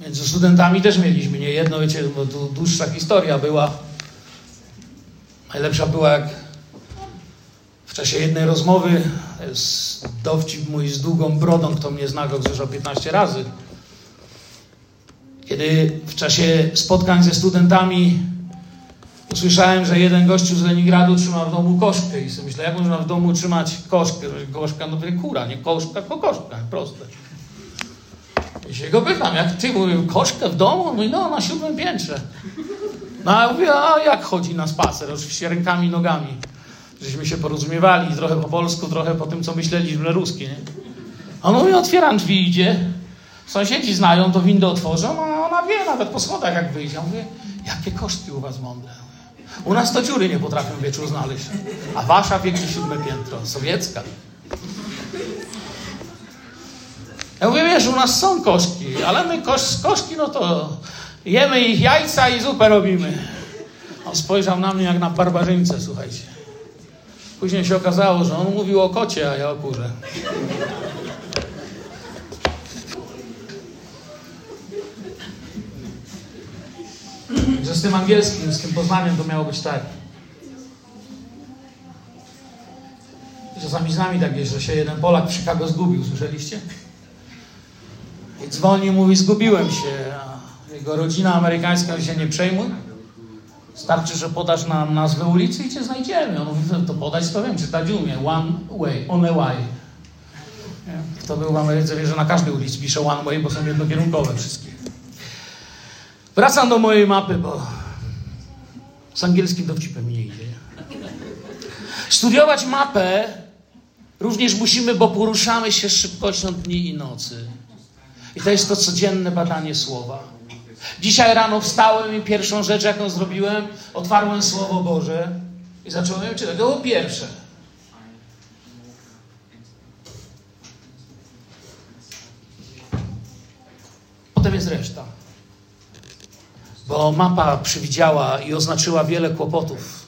Między studentami też mieliśmy nie jedno, wiecie, bo tu dłuższa historia była. Najlepsza była jak w czasie jednej rozmowy, jest dowcip mój z długą brodą, kto mnie zna, go słyszał 15 razy. Kiedy w czasie spotkań ze studentami usłyszałem, że jeden gościu z Leningradu trzyma w domu koszkę i sobie myślę, jak można w domu trzymać koszkę? Koszka, no to kura, nie koszka, tylko koszka, proste. I się go pytam, jak ty mówił, koszkę w domu? Mówi, no na siódmym piętrze. No a ja mówię, a jak chodzi na spacer? Oczywiście rękami, nogami. Żeśmy się porozumiewali trochę po polsku, trochę po tym, co myśleliśmy ruskie, nie? On mówi, otwieram drzwi, idzie. Sąsiedzi znają, to windę otworzą, a ona wie nawet po schodach jak wyjdzie. Ja mówię, jakie koszty u was mądre? U nas to dziury nie potrafią wieczór znaleźć. A wasza wie gdzie siódme piętro, sowiecka. Ja mówię, wiesz, u nas są koszki, ale my kosz, koszki, no to jemy ich jajca i zupę robimy. On spojrzał na mnie jak na barbarzyńcę, słuchajcie. Później się okazało, że on mówił o kocie, a ja o kurze. Że z tym angielskim, z tym Poznaniem to miało być tak. Czasami z nami tak jest, że się jeden Polak w Chicago zgubił, słyszeliście? I dzwoni, mówi, zgubiłem się, a jego rodzina amerykańska się nie przejmuj. Starczy, że podasz nam nazwę ulicy i cię znajdziemy. On mówi, to podać to wiem, czytać umie. One way, on a way. Kto był w Ameryce wie, że na każdej ulicy pisze one way, bo są jednokierunkowe wszystkie. Wracam do mojej mapy, bo z angielskim dowcipem nie idzie. Studiować mapę również musimy, bo poruszamy się szybkością dni i nocy. I to jest to codzienne badanie słowa. Dzisiaj rano wstałem i pierwszą rzecz, jaką zrobiłem, otwarłem Słowo Boże i zacząłem czytać. To było pierwsze. Potem jest reszta. Bo mapa przewidziała i oznaczyła wiele kłopotów.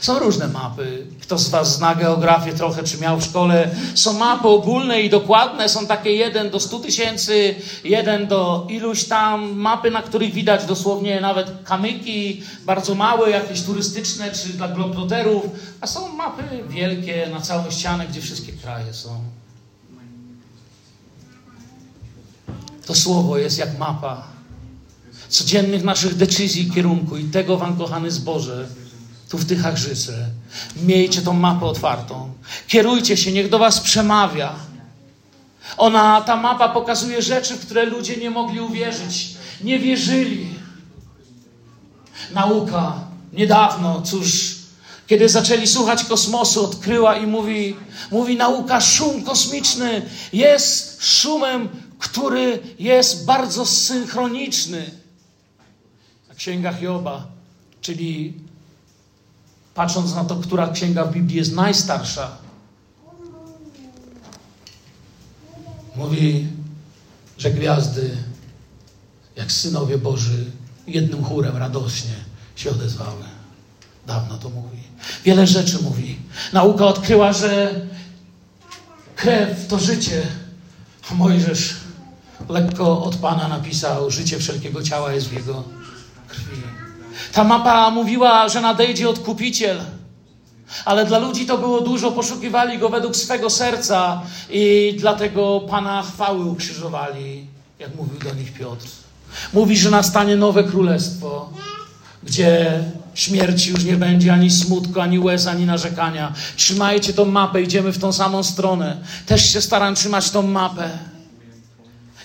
Są różne mapy. Kto z Was zna geografię trochę, czy miał w szkole? Są mapy ogólne i dokładne. Są takie jeden do 100 tysięcy, jeden do iluś tam. Mapy, na których widać dosłownie nawet kamyki, bardzo małe, jakieś turystyczne, czy dla globtroterów. A są mapy wielkie, na całą ścianę, gdzie wszystkie kraje są. To słowo jest jak mapa codziennych naszych decyzji kierunku i tego Wam, kochany zboże, tu w tych Achrzyce. Miejcie tą mapę otwartą. Kierujcie się, niech do Was przemawia. Ona, ta mapa pokazuje rzeczy, w które ludzie nie mogli uwierzyć, nie wierzyli. Nauka niedawno, cóż, kiedy zaczęli słuchać kosmosu, odkryła i mówi, mówi nauka, szum kosmiczny jest szumem, który jest bardzo synchroniczny. A księga Hioba, czyli patrząc na to, która księga w Biblii jest najstarsza, mówi, że gwiazdy, jak synowie Boży, jednym chórem radośnie się odezwały. Dawno to mówi. Wiele rzeczy mówi. Nauka odkryła, że krew to życie. A Mojżesz lekko od Pana napisał, życie wszelkiego ciała jest w jego krwi. Ta mapa mówiła, że nadejdzie odkupiciel. Ale dla ludzi to było dużo, poszukiwali go według swego serca i dlatego Pana chwały ukrzyżowali, jak mówił do nich Piotr. Mówi, że nastanie nowe królestwo, gdzie śmierci już nie będzie ani smutku, ani łez, ani narzekania. Trzymajcie tą mapę, idziemy w tą samą stronę. Też się staram trzymać tą mapę.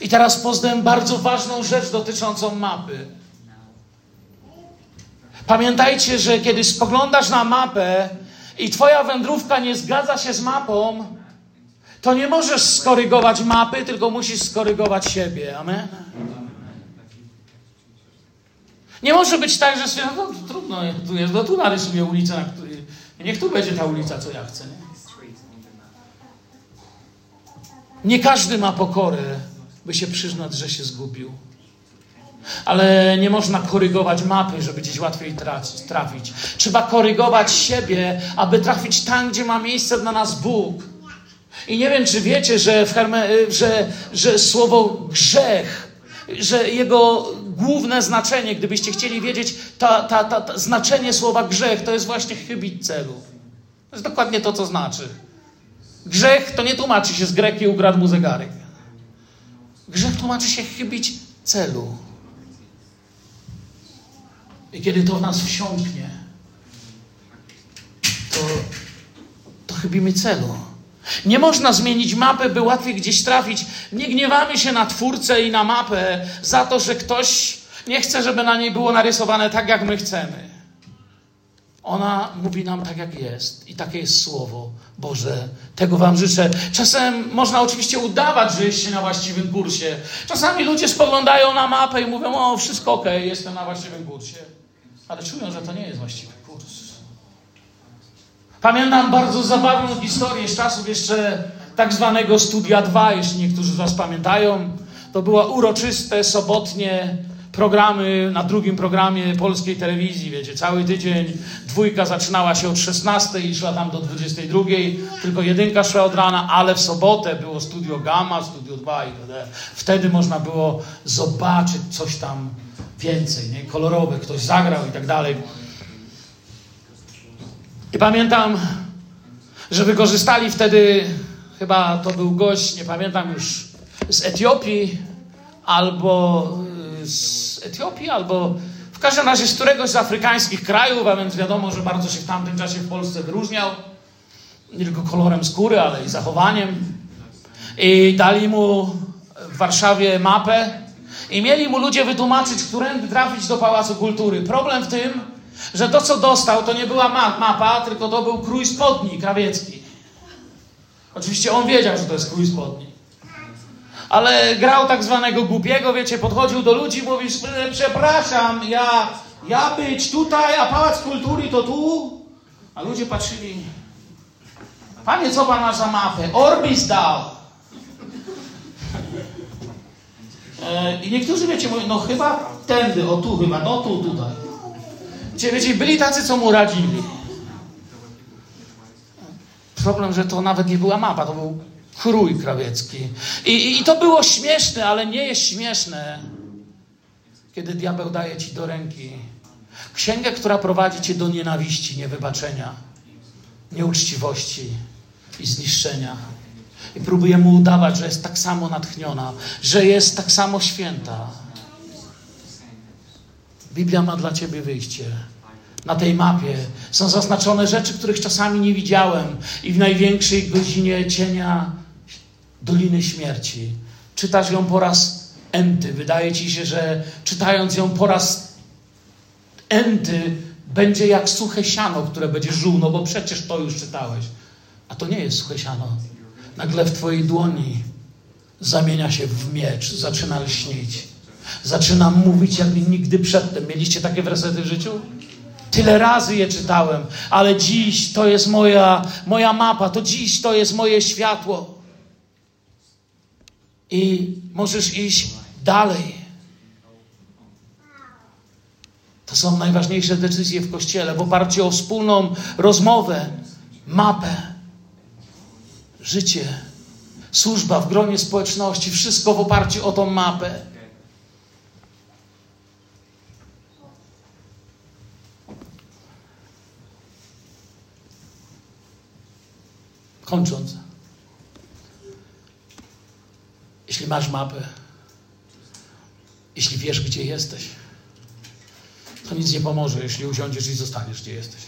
I teraz poznałem bardzo ważną rzecz dotyczącą mapy. Pamiętajcie, że kiedy spoglądasz na mapę i twoja wędrówka nie zgadza się z mapą, to nie możesz skorygować mapy, tylko musisz skorygować siebie. Amen? Nie może być tak, że sobie, no trudno, tu jest, no tu narysuję ulicę, na której, niech tu będzie ta ulica, co ja chcę. Nie? nie każdy ma pokorę, by się przyznać, że się zgubił. Ale nie można korygować mapy, żeby gdzieś łatwiej trafić. Trzeba korygować siebie, aby trafić tam, gdzie ma miejsce dla nas Bóg. I nie wiem, czy wiecie, że, że, że słowo grzech, że jego główne znaczenie, gdybyście chcieli wiedzieć, ta, ta, ta, ta znaczenie słowa grzech to jest właśnie chybić celu. To jest dokładnie to, co znaczy. Grzech to nie tłumaczy się z greki ukradł mu zegarek. Grzech tłumaczy się chybić celu. I kiedy to w nas wsiąknie, to, to chybimy celu. Nie można zmienić mapy, by łatwiej gdzieś trafić. Nie gniewamy się na twórcę i na mapę za to, że ktoś Nie chcę, żeby na niej było narysowane tak, jak my chcemy. Ona mówi nam tak, jak jest. I takie jest Słowo Boże. Tego Wam życzę. Czasem można oczywiście udawać, że jesteście na właściwym kursie. Czasami ludzie spoglądają na mapę i mówią, o, wszystko ok, jestem na właściwym kursie. Ale czują, że to nie jest właściwy kurs. Pamiętam bardzo zabawną historię z czasów jeszcze tak zwanego Studia 2, jeśli niektórzy z Was pamiętają. To było uroczyste, sobotnie programy na drugim programie polskiej telewizji, wiecie, cały tydzień dwójka zaczynała się od 16 i szła tam do 22, tylko jedynka szła od rana, ale w sobotę było Studio Gamma, Studio 2 i wtedy można było zobaczyć coś tam więcej, nie? kolorowe, ktoś zagrał i tak dalej. I pamiętam, że wykorzystali wtedy, chyba to był gość, nie pamiętam już, z Etiopii albo y, z Etiopii, albo w każdym razie z któregoś z afrykańskich krajów, a więc wiadomo, że bardzo się w tamtym czasie w Polsce wyróżniał. Nie tylko kolorem skóry, ale i zachowaniem. I dali mu w Warszawie mapę i mieli mu ludzie wytłumaczyć, którędy trafić do Pałacu Kultury. Problem w tym, że to, co dostał, to nie była mapa, tylko to był krój spodni krawiecki. Oczywiście on wiedział, że to jest krój spodni. Ale grał tak zwanego głupiego, wiecie, podchodził do ludzi i mówił, przepraszam, ja, ja być tutaj, a Pałac Kultury to tu? A ludzie patrzyli, panie, co pan ma za mapę? Orbis dał. I niektórzy, wiecie, mówią, no chyba tędy, o tu chyba, no tu, tutaj. Wiecie, wiecie, byli tacy, co mu radzili. Problem, że to nawet nie była mapa, to był chrój krawiecki. I, i, I to było śmieszne, ale nie jest śmieszne, kiedy diabeł daje ci do ręki księgę, która prowadzi cię do nienawiści, niewybaczenia, nieuczciwości i zniszczenia. I próbuje mu udawać, że jest tak samo natchniona, że jest tak samo święta. Biblia ma dla ciebie wyjście. Na tej mapie są zaznaczone rzeczy, których czasami nie widziałem, i w największej godzinie cienia Doliny Śmierci. Czytasz ją po raz enty. Wydaje ci się, że czytając ją po raz enty będzie jak suche siano, które będzie żół, no bo przecież to już czytałeś. A to nie jest suche siano. Nagle w twojej dłoni zamienia się w miecz, zaczyna lśnić. Zaczyna mówić jak nigdy przedtem. Mieliście takie wersety w życiu? Tyle razy je czytałem, ale dziś to jest moja, moja mapa, to dziś to jest moje światło. I możesz iść dalej. To są najważniejsze decyzje w kościele w oparciu o wspólną rozmowę, mapę, życie, służba w gronie społeczności, wszystko w oparciu o tą mapę. Kończąc. Jeśli masz mapę, jeśli wiesz, gdzie jesteś, to nic nie pomoże, jeśli usiądziesz i zostaniesz, gdzie jesteś.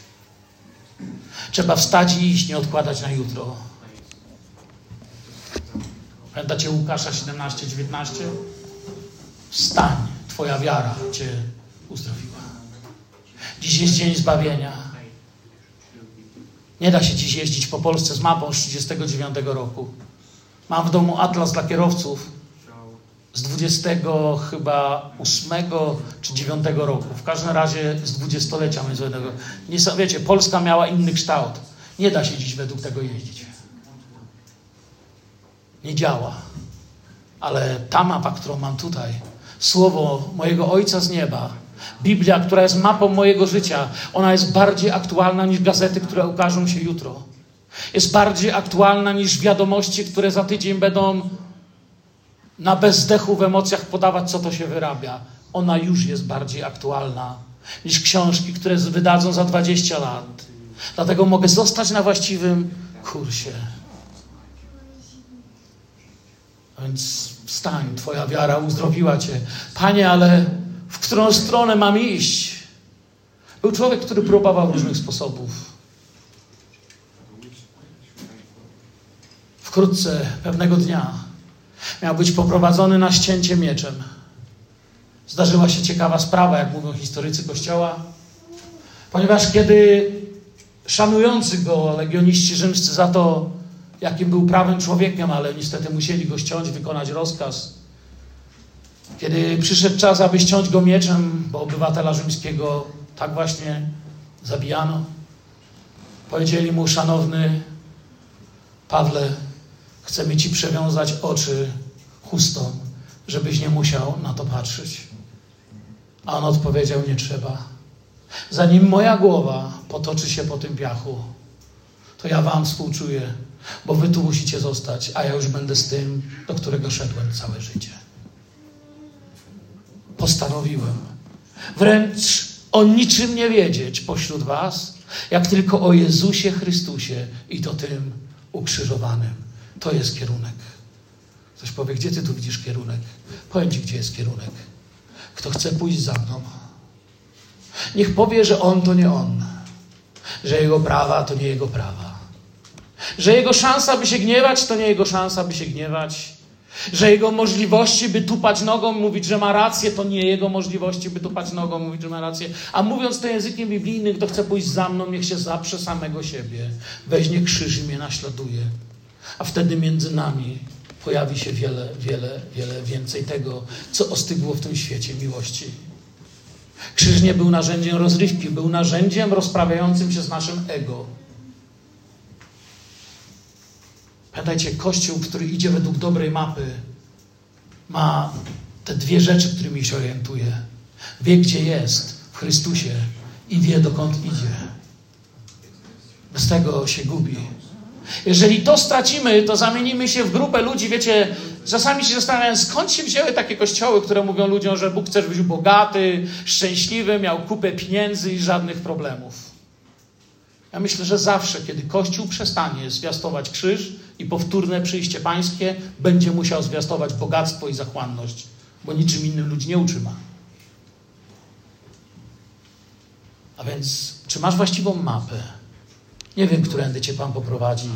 Trzeba wstać i iść, nie odkładać na jutro. Pamiętacie Łukasza 17-19? Wstań, Twoja wiara Cię uzdrowiła. Dziś jest dzień zbawienia. Nie da się dziś jeździć po Polsce z mapą z 39 roku. Mam w domu atlas dla kierowców z 20 chyba 8 czy 9 roku. W każdym razie z dwudziestolecia międzynarodowego. Nie, wiecie, Polska miała inny kształt. Nie da się dziś według tego jeździć. Nie działa. Ale ta mapa, którą mam tutaj, słowo mojego Ojca z nieba, Biblia, która jest mapą mojego życia, ona jest bardziej aktualna niż gazety, które ukażą się jutro. Jest bardziej aktualna niż wiadomości, które za tydzień będą na bezdechu w emocjach podawać, co to się wyrabia. Ona już jest bardziej aktualna niż książki, które wydadzą za 20 lat. Dlatego mogę zostać na właściwym kursie. A więc wstań, Twoja wiara uzdrowiła Cię. Panie, ale w którą stronę mam iść? Był człowiek, który próbował różnych sposobów. Wkrótce, pewnego dnia, miał być poprowadzony na ścięcie mieczem. zdarzyła się ciekawa sprawa, jak mówią historycy Kościoła, ponieważ kiedy szanujący go legioniści rzymscy za to, jakim był prawym człowiekiem, ale niestety musieli go ściąć, wykonać rozkaz. Kiedy przyszedł czas, aby ściąć go mieczem, bo obywatela rzymskiego tak właśnie zabijano, powiedzieli mu, szanowny Pawle, chcemy ci przewiązać oczy chustą, żebyś nie musiał na to patrzeć. A on odpowiedział, nie trzeba. Zanim moja głowa potoczy się po tym piachu, to ja wam współczuję, bo wy tu musicie zostać, a ja już będę z tym, do którego szedłem całe życie. Postanowiłem wręcz o niczym nie wiedzieć pośród was, jak tylko o Jezusie Chrystusie i to tym ukrzyżowanym. To jest kierunek. Ktoś powie, gdzie ty tu widzisz kierunek? Powiem ci, gdzie jest kierunek. Kto chce pójść za mną, niech powie, że on to nie on, że jego prawa to nie jego prawa, że jego szansa, by się gniewać, to nie jego szansa, by się gniewać, że jego możliwości, by tupać nogą, mówić, że ma rację, to nie jego możliwości, by tupać nogą, mówić, że ma rację. A mówiąc to językiem biblijnym, kto chce pójść za mną, niech się zaprze samego siebie, weźmie krzyż i mnie naśladuje. A wtedy między nami pojawi się wiele, wiele, wiele więcej tego, co ostygło w tym świecie miłości. Krzyż nie był narzędziem rozrywki, był narzędziem rozprawiającym się z naszym ego. Pamiętajcie, Kościół, który idzie według dobrej mapy, ma te dwie rzeczy, którymi się orientuje. Wie, gdzie jest w Chrystusie i wie, dokąd idzie. Bez tego się gubi. Jeżeli to stracimy, to zamienimy się w grupę ludzi, wiecie, czasami się zastanawiam, skąd się wzięły takie kościoły, które mówią ludziom, że Bóg chce, żebyś był bogaty, szczęśliwy, miał kupę pieniędzy i żadnych problemów. Ja myślę, że zawsze, kiedy Kościół przestanie zwiastować krzyż i powtórne przyjście pańskie, będzie musiał zwiastować bogactwo i zachłanność, bo niczym innym ludzi nie utrzyma. A więc, czy masz właściwą mapę? Nie wiem, którędy Cię Pan poprowadzi,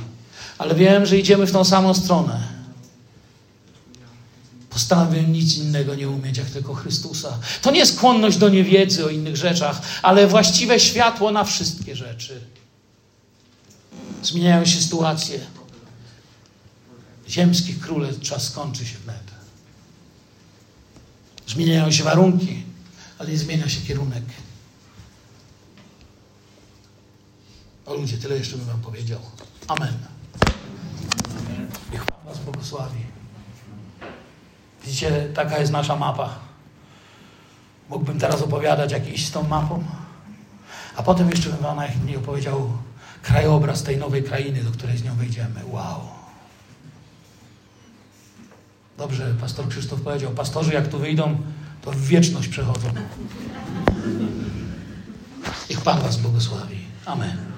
ale wiem, że idziemy w tą samą stronę. Postanowiłem nic innego nie umieć, jak tylko Chrystusa. To nie skłonność do niewiedzy o innych rzeczach, ale właściwe światło na wszystkie rzeczy. Zmieniają się sytuacje. Ziemskich królestw czas skończy się wnet. Zmieniają się warunki, ale nie zmienia się kierunek. O ludzie, tyle jeszcze bym wam powiedział. Amen. Niech Pan was błogosławi. Widzicie, taka jest nasza mapa. Mógłbym teraz opowiadać, jak iść z tą mapą, a potem jeszcze bym wam najchętniej opowiedział krajobraz tej nowej krainy, do której z nią wejdziemy. Wow. Dobrze, pastor Krzysztof powiedział, pastorzy jak tu wyjdą, to w wieczność przechodzą. Niech Pan was błogosławi. Amen.